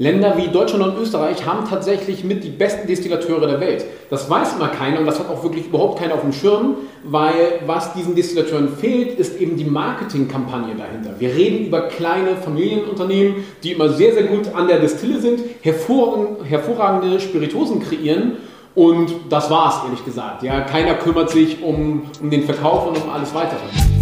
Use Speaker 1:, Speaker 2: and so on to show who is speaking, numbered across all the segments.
Speaker 1: Länder wie Deutschland und Österreich haben tatsächlich mit die besten Destillateure der Welt. Das weiß immer keiner und das hat auch wirklich überhaupt keiner auf dem Schirm, weil was diesen Destillateuren fehlt, ist eben die Marketingkampagne dahinter. Wir reden über kleine Familienunternehmen, die immer sehr, sehr gut an der Destille sind, hervorragende Spiritosen kreieren und das war's, ehrlich gesagt. Ja, keiner kümmert sich um, um den Verkauf und um alles weitere.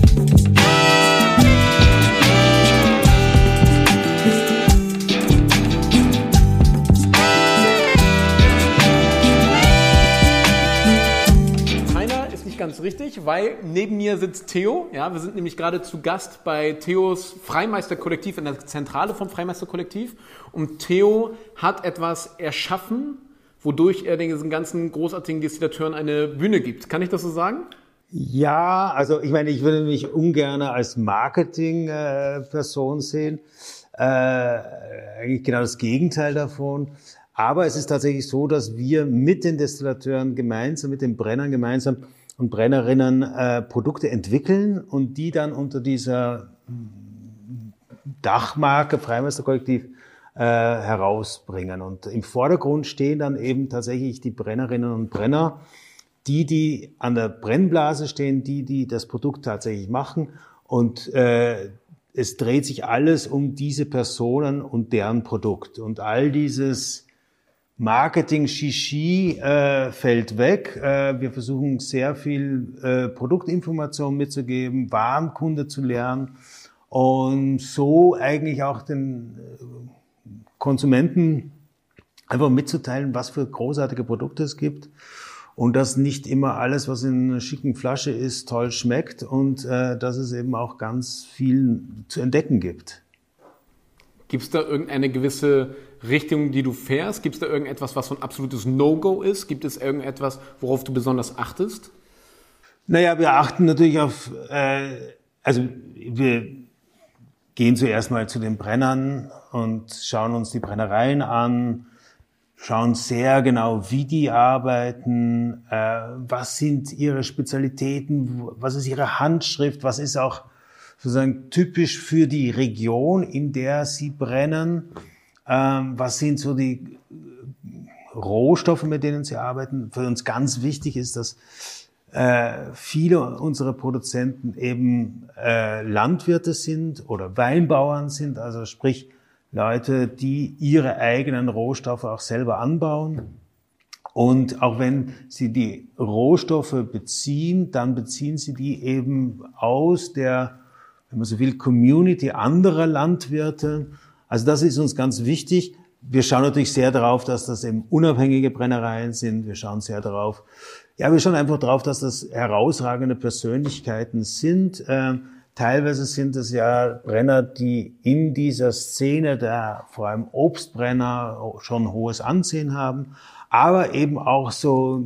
Speaker 1: Ganz richtig, weil neben mir sitzt Theo. Ja, wir sind nämlich gerade zu Gast bei Theos Freimeisterkollektiv in der Zentrale vom Freimeisterkollektiv. Und Theo hat etwas erschaffen, wodurch er den ganzen großartigen Destillateuren eine Bühne gibt. Kann ich das so sagen?
Speaker 2: Ja, also ich meine, ich würde mich ungern als Marketing-Person sehen. Äh, eigentlich genau das Gegenteil davon. Aber es ist tatsächlich so, dass wir mit den Destillateuren gemeinsam, mit den Brennern gemeinsam und Brennerinnen äh, Produkte entwickeln und die dann unter dieser Dachmarke Freimeisterkollektiv äh, herausbringen. Und im Vordergrund stehen dann eben tatsächlich die Brennerinnen und Brenner, die, die an der Brennblase stehen, die, die das Produkt tatsächlich machen. Und äh, es dreht sich alles um diese Personen und deren Produkt. Und all dieses Marketing Shishi äh, fällt weg. Äh, wir versuchen sehr viel äh, Produktinformation mitzugeben, Warenkunde zu lernen und so eigentlich auch den äh, Konsumenten einfach mitzuteilen, was für großartige Produkte es gibt und dass nicht immer alles, was in einer schicken Flasche ist, toll schmeckt und äh, dass es eben auch ganz viel zu entdecken gibt.
Speaker 1: Gibt es da irgendeine gewisse Richtung, die du fährst? Gibt es da irgendetwas, was so ein absolutes No-Go ist? Gibt es irgendetwas, worauf du besonders achtest?
Speaker 2: Naja, wir achten natürlich auf, äh, also wir gehen zuerst mal zu den Brennern und schauen uns die Brennereien an, schauen sehr genau, wie die arbeiten, äh, was sind ihre Spezialitäten, was ist ihre Handschrift, was ist auch sozusagen typisch für die Region, in der sie brennen. Ähm, was sind so die Rohstoffe, mit denen sie arbeiten? Für uns ganz wichtig ist, dass äh, viele unserer Produzenten eben äh, Landwirte sind oder Weinbauern sind, also sprich Leute, die ihre eigenen Rohstoffe auch selber anbauen. Und auch wenn sie die Rohstoffe beziehen, dann beziehen sie die eben aus der, wenn man so will, Community anderer Landwirte also das ist uns ganz wichtig. Wir schauen natürlich sehr darauf, dass das eben unabhängige Brennereien sind. Wir schauen sehr darauf, ja, wir schauen einfach darauf, dass das herausragende Persönlichkeiten sind. Ähm, teilweise sind es ja Brenner, die in dieser Szene der vor allem Obstbrenner schon hohes Ansehen haben, aber eben auch so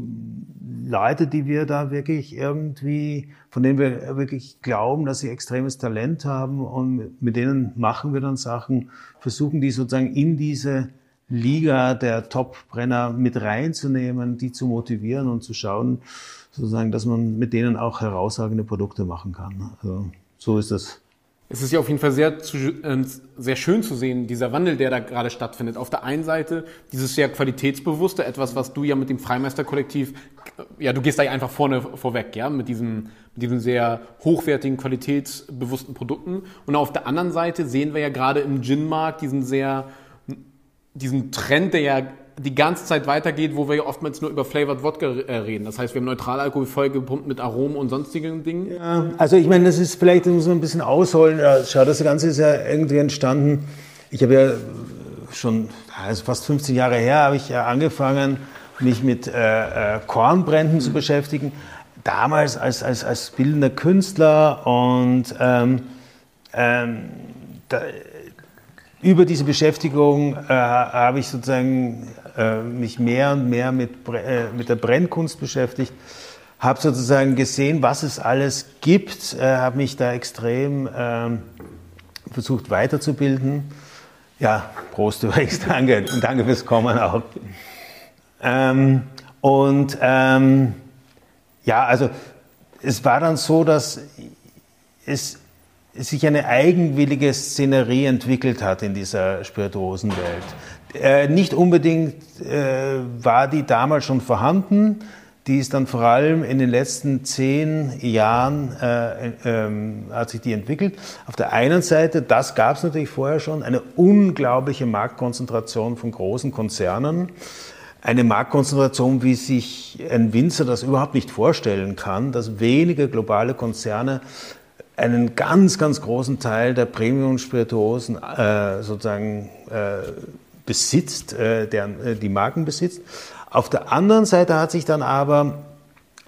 Speaker 2: Leute, die wir da wirklich irgendwie, von denen wir wirklich glauben, dass sie extremes Talent haben und mit denen machen wir dann Sachen, versuchen die sozusagen in diese Liga der Top-Brenner mit reinzunehmen, die zu motivieren und zu schauen, sozusagen, dass man mit denen auch herausragende Produkte machen kann. Also, so ist das.
Speaker 1: Es ist ja auf jeden Fall sehr, äh, sehr schön zu sehen, dieser Wandel, der da gerade stattfindet. Auf der einen Seite dieses sehr qualitätsbewusste, etwas, was du ja mit dem Freimeisterkollektiv, ja, du gehst da ja einfach vorne vorweg, ja, mit diesen, mit diesen sehr hochwertigen, qualitätsbewussten Produkten. Und auf der anderen Seite sehen wir ja gerade im Gin-Markt diesen sehr, diesen Trend, der ja die ganze Zeit weitergeht, wo wir ja oftmals nur über Flavored Wodka äh, reden. Das heißt, wir haben Neutralalkohol voll gepumpt mit Aromen und sonstigen Dingen.
Speaker 2: Ja, also ich meine, das ist vielleicht, das muss man ein bisschen ausholen. Schau, das Ganze ist ja irgendwie entstanden. Ich habe ja schon, also fast 15 Jahre her, habe ich ja angefangen, mich mit äh, äh, Kornbränden zu beschäftigen. Damals als, als, als bildender Künstler und ähm, ähm, da, über diese Beschäftigung äh, habe ich sozusagen äh, mich mehr und mehr mit, äh, mit der Brennkunst beschäftigt, habe sozusagen gesehen, was es alles gibt, äh, habe mich da extrem ähm, versucht weiterzubilden. Ja, Prost übrigens, danke und danke fürs Kommen auch. Ähm, und ähm, ja, also es war dann so, dass es sich eine eigenwillige Szenerie entwickelt hat in dieser Spirituosenwelt. Äh, nicht unbedingt äh, war die damals schon vorhanden. Die ist dann vor allem in den letzten zehn Jahren äh, ähm, hat sich die entwickelt. Auf der einen Seite, das gab es natürlich vorher schon, eine unglaubliche Marktkonzentration von großen Konzernen. Eine Marktkonzentration, wie sich ein Winzer das überhaupt nicht vorstellen kann, dass wenige globale Konzerne einen ganz, ganz großen Teil der Premium-Spirituosen äh, sozusagen äh, besitzt, äh, der, äh, die Marken besitzt. Auf der anderen Seite hat sich dann aber,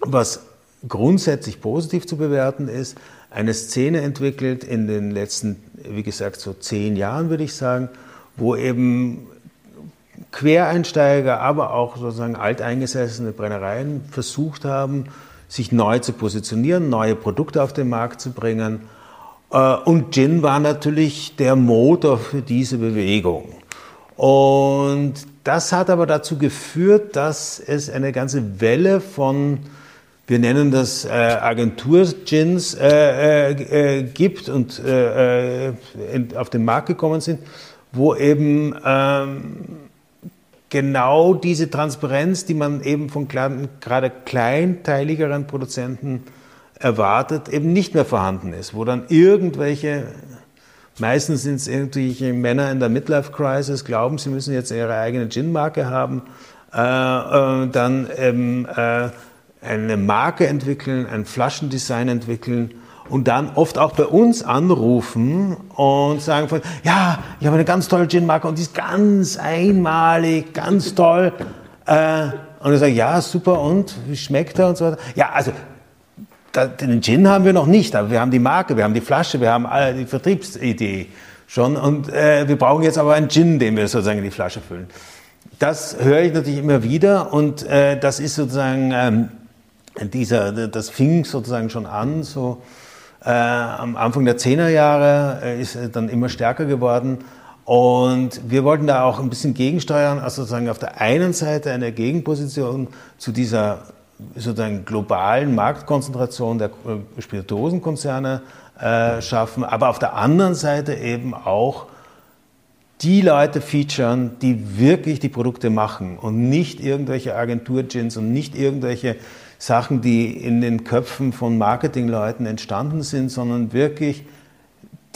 Speaker 2: was grundsätzlich positiv zu bewerten ist, eine Szene entwickelt in den letzten, wie gesagt, so zehn Jahren, würde ich sagen, wo eben Quereinsteiger, aber auch sozusagen alteingesessene Brennereien versucht haben, sich neu zu positionieren, neue Produkte auf den Markt zu bringen. Äh, und Gin war natürlich der Motor für diese Bewegung. Und das hat aber dazu geführt, dass es eine ganze Welle von, wir nennen das äh, Agentur-Gins, äh, äh, äh, gibt und äh, äh, in, auf den Markt gekommen sind, wo eben ähm, genau diese Transparenz, die man eben von gerade kleinteiligeren Produzenten erwartet, eben nicht mehr vorhanden ist, wo dann irgendwelche Meistens sind es irgendwelche Männer in der Midlife-Crisis, glauben, sie müssen jetzt ihre eigene Gin-Marke haben, äh, äh, dann eben, äh, eine Marke entwickeln, ein Flaschendesign entwickeln und dann oft auch bei uns anrufen und sagen von, ja, ich habe eine ganz tolle Gin-Marke und die ist ganz einmalig, ganz toll. Äh, und ich sage, ja, super, und wie schmeckt er und so weiter. Ja, also den Gin haben wir noch nicht, aber wir haben die Marke, wir haben die Flasche, wir haben die Vertriebsidee schon und äh, wir brauchen jetzt aber einen Gin, den wir sozusagen in die Flasche füllen. Das höre ich natürlich immer wieder und äh, das ist sozusagen ähm, dieser, das fing sozusagen schon an, so äh, am Anfang der Zehnerjahre äh, ist dann immer stärker geworden und wir wollten da auch ein bisschen gegensteuern, also sozusagen auf der einen Seite eine Gegenposition zu dieser sozusagen globalen Marktkonzentration der äh, Spirituosenkonzerne äh, schaffen, aber auf der anderen Seite eben auch die Leute featuren, die wirklich die Produkte machen und nicht irgendwelche Agentur-Gins und nicht irgendwelche Sachen, die in den Köpfen von Marketingleuten entstanden sind, sondern wirklich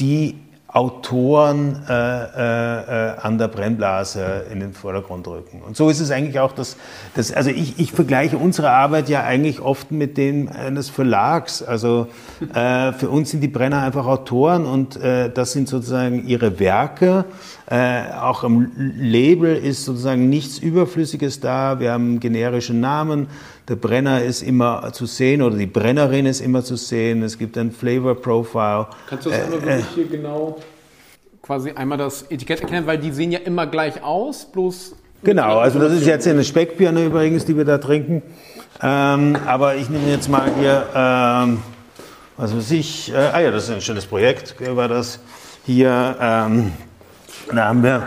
Speaker 2: die Autoren äh, äh, äh, an der Brennblase in den Vordergrund rücken. Und so ist es eigentlich auch, dass, dass also ich, ich vergleiche unsere Arbeit ja eigentlich oft mit dem eines Verlags. Also äh, für uns sind die Brenner einfach Autoren und äh, das sind sozusagen ihre Werke. Äh, auch im Label ist sozusagen nichts Überflüssiges da. Wir haben generische Namen. Der Brenner ist immer zu sehen oder die Brennerin ist immer zu sehen. Es gibt ein Flavor Profile.
Speaker 1: Kannst du das einmal äh, wirklich hier genau quasi einmal das Etikett erklären, weil die sehen ja immer gleich aus, bloß.
Speaker 2: Genau, also das ist jetzt eine Speckbirne übrigens, die wir da trinken. Ähm, aber ich nehme jetzt mal hier, ähm, was weiß ich, äh, ah ja, das ist ein schönes Projekt, war das hier. Ähm, da haben wir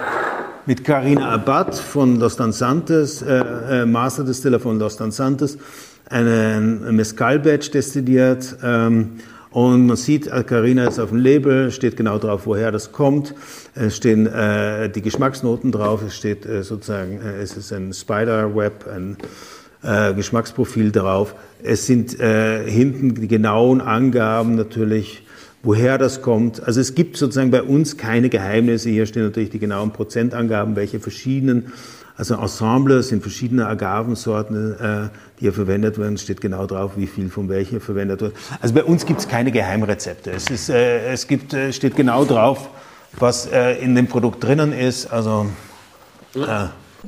Speaker 2: mit Carina Abad von Los Danzantes, äh, äh, Master Distiller von Los Danzantes, einen Mescal-Badge destilliert. Ähm, und man sieht, äh, Carina ist auf dem Label, steht genau drauf, woher das kommt. Es stehen äh, die Geschmacksnoten drauf, es steht äh, sozusagen, äh, es ist ein Spiderweb, ein äh, Geschmacksprofil drauf. Es sind äh, hinten die genauen Angaben natürlich woher das kommt. Also es gibt sozusagen bei uns keine Geheimnisse. Hier stehen natürlich die genauen Prozentangaben, welche verschiedenen, also Ensemble sind verschiedene Agavensorten, äh, die hier verwendet werden. Steht genau drauf, wie viel von welcher verwendet wird. Also bei uns gibt es keine Geheimrezepte. Es, ist, äh, es gibt, äh, steht genau drauf, was in dem Produkt drinnen ist. Also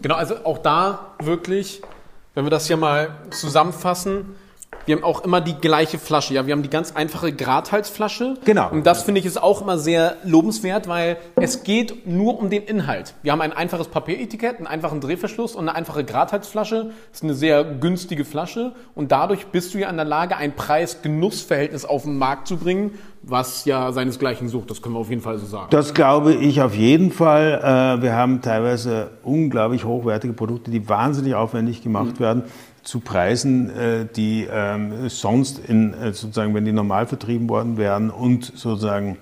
Speaker 1: Genau, also auch da wirklich, wenn wir das hier mal zusammenfassen, wir haben auch immer die gleiche Flasche. Ja, wir haben die ganz einfache Gradhalsflasche.
Speaker 2: Genau.
Speaker 1: Und das finde ich ist auch immer sehr lobenswert, weil es geht nur um den Inhalt. Wir haben ein einfaches Papieretikett, einen einfachen Drehverschluss und eine einfache Gradhalsflasche. Das ist eine sehr günstige Flasche und dadurch bist du ja in der Lage, ein Preis-Genuss-Verhältnis auf den Markt zu bringen, was ja seinesgleichen sucht. Das können wir auf jeden Fall so sagen.
Speaker 2: Das glaube ich auf jeden Fall. Äh, wir haben teilweise unglaublich hochwertige Produkte, die wahnsinnig aufwendig gemacht mhm. werden zu Preisen, äh, die ähm, sonst in, äh, sozusagen, wenn die normal vertrieben worden wären und sozusagen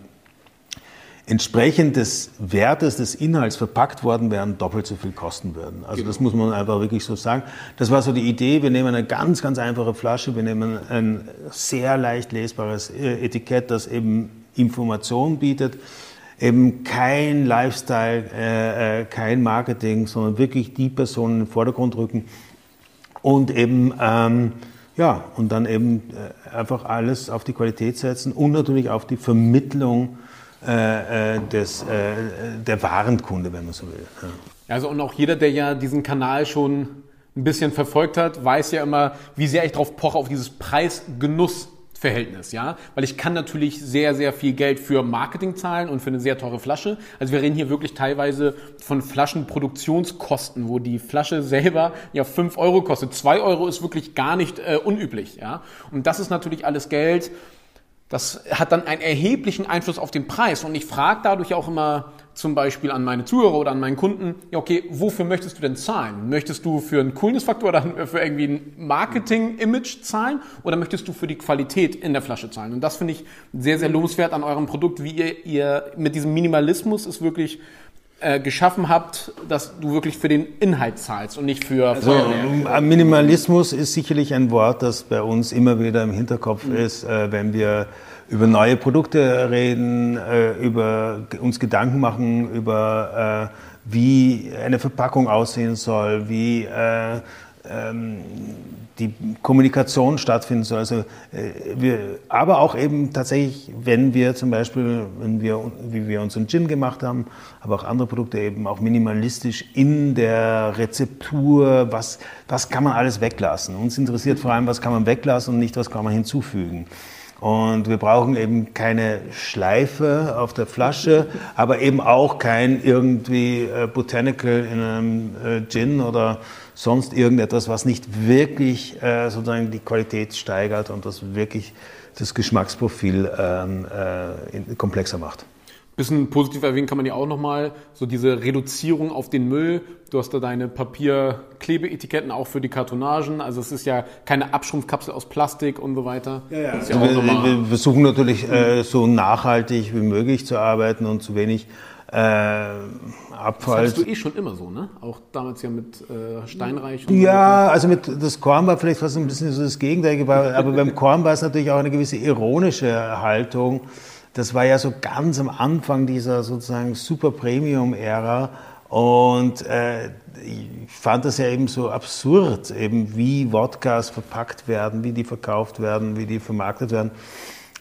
Speaker 2: entsprechend des Wertes des Inhalts verpackt worden wären, doppelt so viel kosten würden. Also das muss man einfach wirklich so sagen. Das war so die Idee. Wir nehmen eine ganz, ganz einfache Flasche, wir nehmen ein sehr leicht lesbares äh, Etikett, das eben Information bietet, eben kein Lifestyle, kein Marketing, sondern wirklich die Person in den Vordergrund rücken und eben ähm, ja und dann eben äh, einfach alles auf die Qualität setzen und natürlich auf die Vermittlung äh, äh, des, äh, der Warenkunde, wenn man so will.
Speaker 1: Ja. Also und auch jeder, der ja diesen Kanal schon ein bisschen verfolgt hat, weiß ja immer, wie sehr ich darauf poche, auf dieses Preis-Genuss Verhältnis, ja, weil ich kann natürlich sehr, sehr viel Geld für Marketing zahlen und für eine sehr teure Flasche. Also wir reden hier wirklich teilweise von Flaschenproduktionskosten, wo die Flasche selber ja fünf Euro kostet. Zwei Euro ist wirklich gar nicht äh, unüblich, ja. Und das ist natürlich alles Geld, das hat dann einen erheblichen Einfluss auf den Preis. Und ich frage dadurch auch immer zum Beispiel an meine Zuhörer oder an meinen Kunden, ja okay, wofür möchtest du denn zahlen? Möchtest du für einen Coolness-Faktor oder für irgendwie ein Marketing-Image zahlen oder möchtest du für die Qualität in der Flasche zahlen? Und das finde ich sehr, sehr lobenswert an eurem Produkt, wie ihr, ihr mit diesem Minimalismus es wirklich äh, geschaffen habt, dass du wirklich für den Inhalt zahlst und nicht für
Speaker 2: also, Minimalismus ist sicherlich ein Wort, das bei uns immer wieder im Hinterkopf mhm. ist, äh, wenn wir über neue Produkte reden, äh, über uns Gedanken machen über wie eine Verpackung aussehen soll, wie ähm, die Kommunikation stattfinden soll. Also, äh, wir, aber auch eben tatsächlich, wenn wir zum Beispiel, wenn wir, wie wir unseren Gin gemacht haben, aber auch andere Produkte eben auch minimalistisch in der Rezeptur, was, was kann man alles weglassen. Uns interessiert vor allem, was kann man weglassen und nicht, was kann man hinzufügen. Und wir brauchen eben keine Schleife auf der Flasche, aber eben auch kein irgendwie äh, Botanical in einem äh, Gin oder sonst irgendetwas, was nicht wirklich äh, sozusagen die Qualität steigert und das wirklich das Geschmacksprofil ähm, äh, komplexer macht.
Speaker 1: Bisschen positiv erwähnen kann man ja auch nochmal, so diese Reduzierung auf den Müll. Du hast da deine Papierklebeetiketten auch für die Kartonagen. Also es ist ja keine Abschrumpfkapsel aus Plastik und so weiter. Ja, ja. ja
Speaker 2: wir, wir, versuchen natürlich äh, so nachhaltig wie möglich zu arbeiten und zu wenig äh, Abfall. Das
Speaker 1: hattest du eh schon immer so, ne? Auch damals ja mit äh, Steinreich.
Speaker 2: Und ja, so. also mit das Korn war vielleicht fast ein bisschen so das Gegenteil, aber beim Korn war es natürlich auch eine gewisse ironische Haltung. Das war ja so ganz am Anfang dieser sozusagen Super Premium-Ära und äh, ich fand das ja eben so absurd, eben wie Wodkas verpackt werden, wie die verkauft werden, wie die vermarktet werden.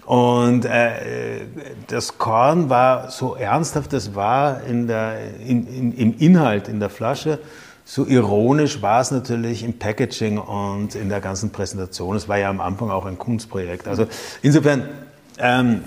Speaker 2: Und äh, das Korn war so ernsthaft, das war in der, in, in, im Inhalt, in der Flasche. So ironisch war es natürlich im Packaging und in der ganzen Präsentation. Es war ja am Anfang auch ein Kunstprojekt. Also insofern, ähm,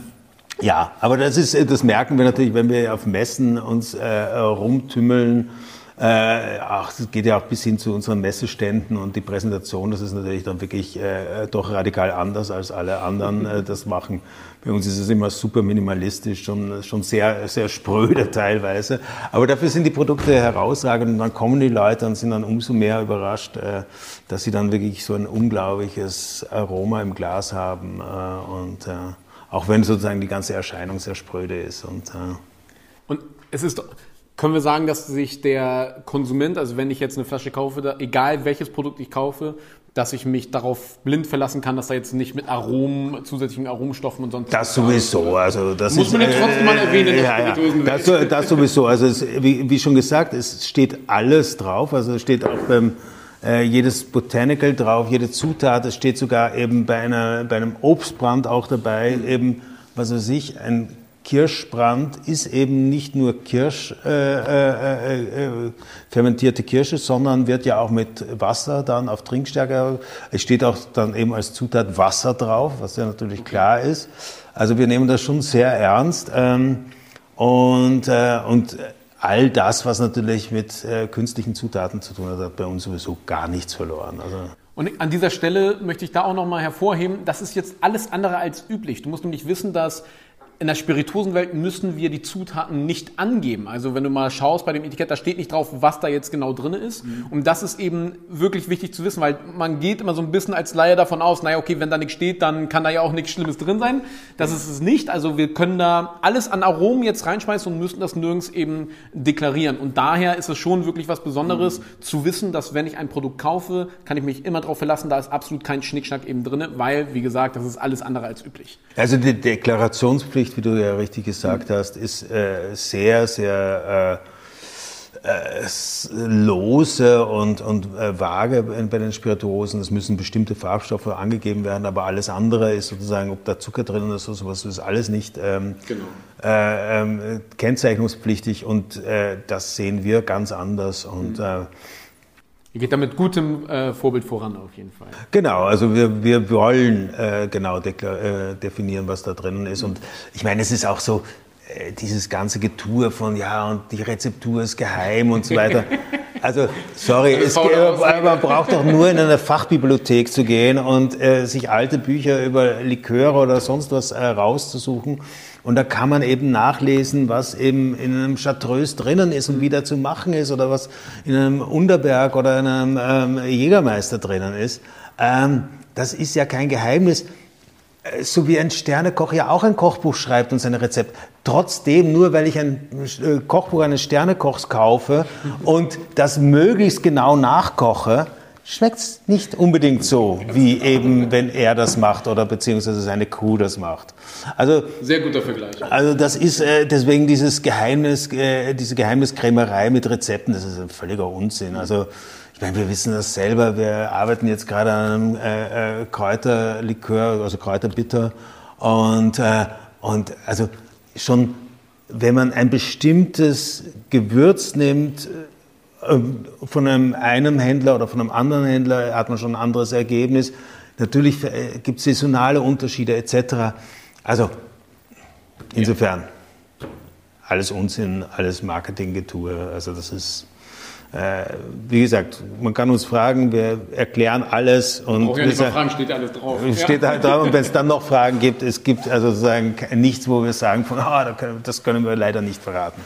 Speaker 2: ja, aber das ist, das merken wir natürlich, wenn wir auf Messen uns äh, rumtümmeln äh, ach, das geht ja auch bis hin zu unseren Messeständen und die Präsentation, das ist natürlich dann wirklich äh, doch radikal anders als alle anderen äh, das machen. Bei uns ist es immer super minimalistisch, schon, schon sehr, sehr spröde teilweise. Aber dafür sind die Produkte herausragend und dann kommen die Leute und sind dann umso mehr überrascht, äh, dass sie dann wirklich so ein unglaubliches Aroma im Glas haben äh, und äh, auch wenn sozusagen die ganze Erscheinung sehr spröde ist. Und, äh,
Speaker 1: und es ist können wir sagen, dass sich der Konsument, also wenn ich jetzt eine Flasche kaufe, da, egal welches Produkt ich kaufe, dass ich mich darauf blind verlassen kann, dass da jetzt nicht mit Aromen, zusätzlichen Aromenstoffen und sonst
Speaker 2: Das sowieso, also das
Speaker 1: muss ist, man ja trotzdem mal erwähnen.
Speaker 2: Äh, ja, ja. Das, das, sowieso, also es, wie, wie, schon gesagt, es steht alles drauf, also es steht auch beim äh, jedes Botanical drauf, jede Zutat, es steht sogar eben bei einer bei einem Obstbrand auch dabei, eben was weiß ich, ein Kirschbrand ist eben nicht nur Kirsch, äh, äh, äh, fermentierte Kirsche, sondern wird ja auch mit Wasser dann auf Trinkstärke. Es steht auch dann eben als Zutat Wasser drauf, was ja natürlich klar ist. Also wir nehmen das schon sehr ernst ähm, und, äh, und all das, was natürlich mit äh, künstlichen Zutaten zu tun hat, hat bei uns sowieso gar nichts verloren. Also
Speaker 1: und an dieser Stelle möchte ich da auch nochmal hervorheben, das ist jetzt alles andere als üblich. Du musst nämlich wissen, dass in der Spirituosenwelt müssen wir die Zutaten nicht angeben. Also wenn du mal schaust bei dem Etikett, da steht nicht drauf, was da jetzt genau drin ist. Mhm. Und das ist eben wirklich wichtig zu wissen, weil man geht immer so ein bisschen als Laie davon aus, naja, okay, wenn da nichts steht, dann kann da ja auch nichts Schlimmes drin sein. Das ist es nicht. Also wir können da alles an Aromen jetzt reinschmeißen und müssen das nirgends eben deklarieren. Und daher ist es schon wirklich was Besonderes mhm. zu wissen, dass wenn ich ein Produkt kaufe, kann ich mich immer darauf verlassen, da ist absolut kein Schnickschnack eben drin, weil, wie gesagt, das ist alles andere als üblich.
Speaker 2: Also die Deklarationspflicht, wie du ja richtig gesagt hast, ist äh, sehr, sehr äh, äh, lose und, und äh, vage bei den Spirituosen. Es müssen bestimmte Farbstoffe angegeben werden, aber alles andere ist sozusagen, ob da Zucker drin ist oder sowas, ist alles nicht ähm, genau. Äh, ähm, kennzeichnungspflichtig und äh, das sehen wir ganz anders und mhm.
Speaker 1: Ihr geht da mit gutem äh, Vorbild voran auf jeden Fall.
Speaker 2: Genau, also wir, wir wollen äh, genau äh, definieren, was da drin ist. Und ich meine, es ist auch so, äh, dieses ganze Getue von, ja, und die Rezeptur ist geheim und so weiter. Also, sorry, es, man braucht doch nur in eine Fachbibliothek zu gehen und äh, sich alte Bücher über Liköre oder sonst was äh, rauszusuchen und da kann man eben nachlesen, was eben in einem Chartreuse drinnen ist und wie da zu machen ist oder was in einem Unterberg oder in einem ähm, Jägermeister drinnen ist. Ähm, das ist ja kein Geheimnis. Äh, so wie ein Sternekoch ja auch ein Kochbuch schreibt und sein Rezept. Trotzdem, nur weil ich ein äh, Kochbuch eines Sternekochs kaufe und das möglichst genau nachkoche, schmeckt es nicht unbedingt so, wie eben, wenn er das macht oder beziehungsweise seine Crew das macht.
Speaker 1: Also, Sehr guter Vergleich.
Speaker 2: Also das ist äh, deswegen dieses Geheimnis, äh, diese Geheimniskrämerei mit Rezepten, das ist ein völliger Unsinn. Also meine, wir wissen das selber, wir arbeiten jetzt gerade an einem äh, äh, Kräuterlikör, also Kräuterbitter und, äh, und also schon, wenn man ein bestimmtes Gewürz nimmt, ähm, von einem, einem Händler oder von einem anderen Händler hat man schon ein anderes Ergebnis. Natürlich äh, gibt es saisonale Unterschiede etc. Also insofern alles Unsinn, alles Marketinggetue. Also das ist, äh, wie gesagt, man kann uns fragen, wir erklären alles und
Speaker 1: ja nicht fragen, steht alles drauf.
Speaker 2: Steht ja. halt drauf und wenn es dann noch Fragen gibt, es gibt also sozusagen nichts, wo wir sagen, von, oh, das können wir leider nicht verraten.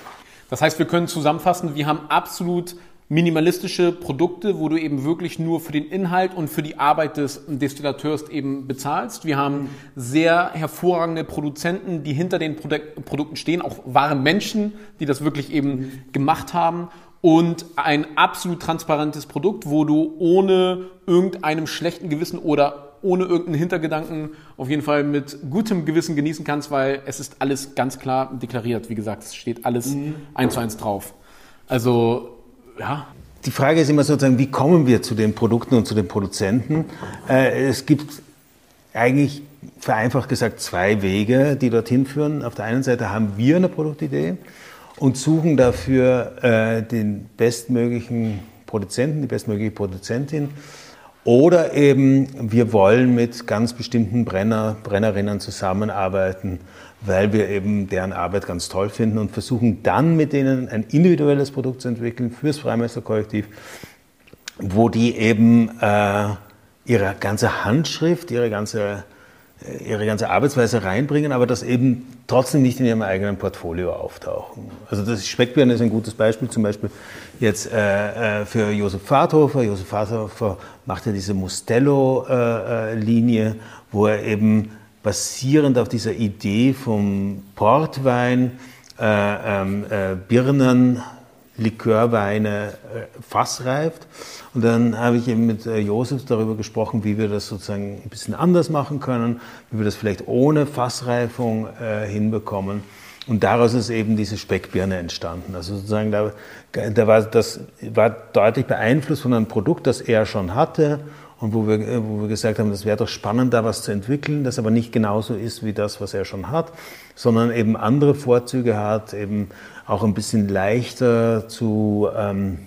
Speaker 1: Das heißt, wir können zusammenfassen, wir haben absolut minimalistische Produkte, wo du eben wirklich nur für den Inhalt und für die Arbeit des Destillateurs eben bezahlst. Wir haben sehr hervorragende Produzenten, die hinter den Produkten stehen, auch wahre Menschen, die das wirklich eben gemacht haben. Und ein absolut transparentes Produkt, wo du ohne irgendeinem schlechten Gewissen oder ohne irgendeinen Hintergedanken auf jeden Fall mit gutem Gewissen genießen kannst, weil es ist alles ganz klar deklariert. Wie gesagt, es steht alles mhm. eins zu eins drauf. Also ja.
Speaker 2: Die Frage ist immer sozusagen, wie kommen wir zu den Produkten und zu den Produzenten? Äh, es gibt eigentlich vereinfacht gesagt zwei Wege, die dorthin führen. Auf der einen Seite haben wir eine Produktidee und suchen dafür äh, den bestmöglichen Produzenten, die bestmögliche Produzentin. Oder eben wir wollen mit ganz bestimmten Brenner, Brennerinnen zusammenarbeiten, weil wir eben deren Arbeit ganz toll finden und versuchen dann mit denen ein individuelles Produkt zu entwickeln fürs Freimeisterkollektiv, wo die eben äh, ihre ganze Handschrift, ihre ganze, ihre ganze Arbeitsweise reinbringen, aber das eben trotzdem nicht in ihrem eigenen Portfolio auftauchen. Also das Speckbirne ist ein gutes Beispiel, zum Beispiel jetzt äh, äh für Josef Fahrthofer. Josef Fahrthofer macht ja diese Mustello-Linie, äh wo er eben basierend auf dieser Idee vom Portwein, äh, ähm, äh, Birnen, Likörweine äh, fassreift. Und dann habe ich eben mit äh, Josef darüber gesprochen, wie wir das sozusagen ein bisschen anders machen können, wie wir das vielleicht ohne Fassreifung äh, hinbekommen. Und daraus ist eben diese Speckbirne entstanden. Also sozusagen, da, da war, das war deutlich beeinflusst von einem Produkt, das er schon hatte und wo wir, wo wir gesagt haben, das wäre doch spannend, da was zu entwickeln, das aber nicht genauso ist wie das, was er schon hat, sondern eben andere Vorzüge hat, eben auch ein bisschen leichter zu, ähm,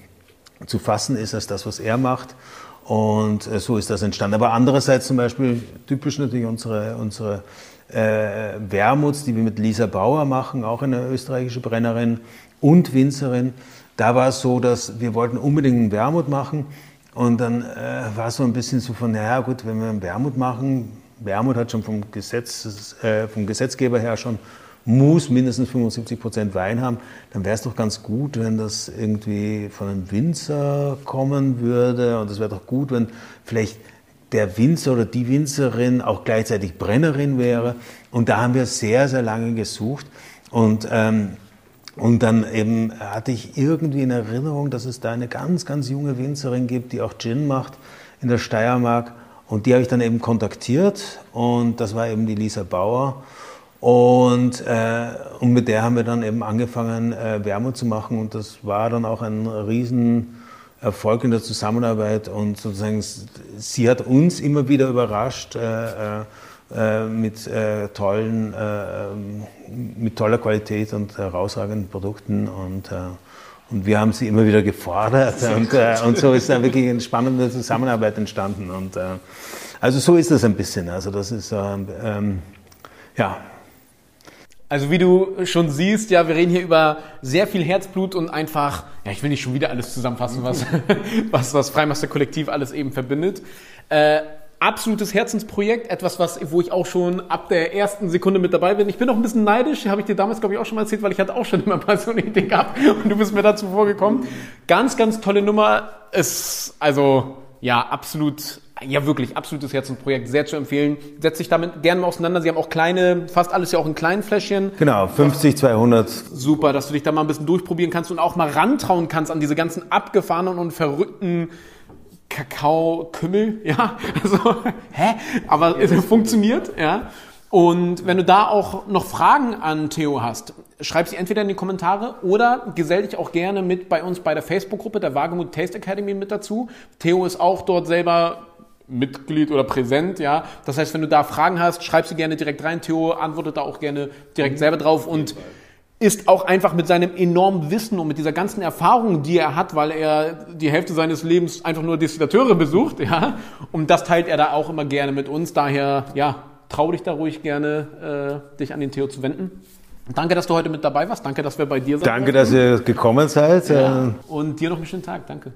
Speaker 2: zu fassen ist als das, was er macht. Und äh, so ist das entstanden. Aber andererseits zum Beispiel, typisch natürlich unsere, unsere äh, Wermuts, die wir mit Lisa Bauer machen, auch eine österreichische Brennerin und Winzerin. Da war es so, dass wir wollten unbedingt einen Wermut machen und dann äh, war es so ein bisschen so von, naja gut, wenn wir Wermut machen, Wermut hat schon vom, Gesetz, äh, vom Gesetzgeber her schon muss mindestens 75 Prozent Wein haben, dann wäre es doch ganz gut, wenn das irgendwie von einem Winzer kommen würde. Und es wäre doch gut, wenn vielleicht der Winzer oder die Winzerin auch gleichzeitig Brennerin wäre. Und da haben wir sehr, sehr lange gesucht. Und, ähm, und dann eben hatte ich irgendwie in Erinnerung, dass es da eine ganz, ganz junge Winzerin gibt, die auch Gin macht in der Steiermark. Und die habe ich dann eben kontaktiert und das war eben die Lisa Bauer. Und, äh, und mit der haben wir dann eben angefangen, äh, Wermut zu machen und das war dann auch ein Riesenerfolg in der Zusammenarbeit und sozusagen sie hat uns immer wieder überrascht äh, äh, mit äh, tollen, äh, mit toller Qualität und herausragenden Produkten und und wir haben sie immer wieder gefordert und, äh, und so ist da wirklich eine spannende Zusammenarbeit entstanden. Und, äh, also so ist das ein bisschen. Also das ist, ähm, ähm, ja.
Speaker 1: Also wie du schon siehst, ja, wir reden hier über sehr viel Herzblut und einfach, ja, ich will nicht schon wieder alles zusammenfassen, was, was was Freimaster Kollektiv alles eben verbindet. Äh, absolutes Herzensprojekt, etwas, was, wo ich auch schon ab der ersten Sekunde mit dabei bin. Ich bin auch ein bisschen neidisch, habe ich dir damals, glaube ich, auch schon mal erzählt, weil ich hatte auch schon immer mal so eine Idee gehabt und du bist mir dazu vorgekommen. Ganz, ganz tolle Nummer. Ist, also, ja, absolut, ja wirklich, absolutes Herzensprojekt, sehr zu empfehlen. Setz dich damit gerne mal auseinander. Sie haben auch kleine, fast alles ja auch in kleinen Fläschchen.
Speaker 2: Genau, 50, 200.
Speaker 1: Super, dass du dich da mal ein bisschen durchprobieren kannst und auch mal rantrauen kannst an diese ganzen abgefahrenen und verrückten Kakao-Kümmel, ja, also, hä? Aber es funktioniert, ja. Und wenn du da auch noch Fragen an Theo hast, schreib sie entweder in die Kommentare oder gesell dich auch gerne mit bei uns bei der Facebook-Gruppe der Wagemut Taste Academy mit dazu. Theo ist auch dort selber Mitglied oder präsent, ja. Das heißt, wenn du da Fragen hast, schreib sie gerne direkt rein. Theo antwortet da auch gerne direkt selber drauf und ist auch einfach mit seinem enormen Wissen und mit dieser ganzen Erfahrung, die er hat, weil er die Hälfte seines Lebens einfach nur Destillateure besucht, ja, und das teilt er da auch immer gerne mit uns. Daher, ja, trau dich da ruhig gerne, äh, dich an den Theo zu wenden. Danke, dass du heute mit dabei warst. Danke, dass wir bei dir
Speaker 2: sind. Danke, dass ihr gekommen seid.
Speaker 1: Ja. Und dir noch einen schönen Tag. Danke.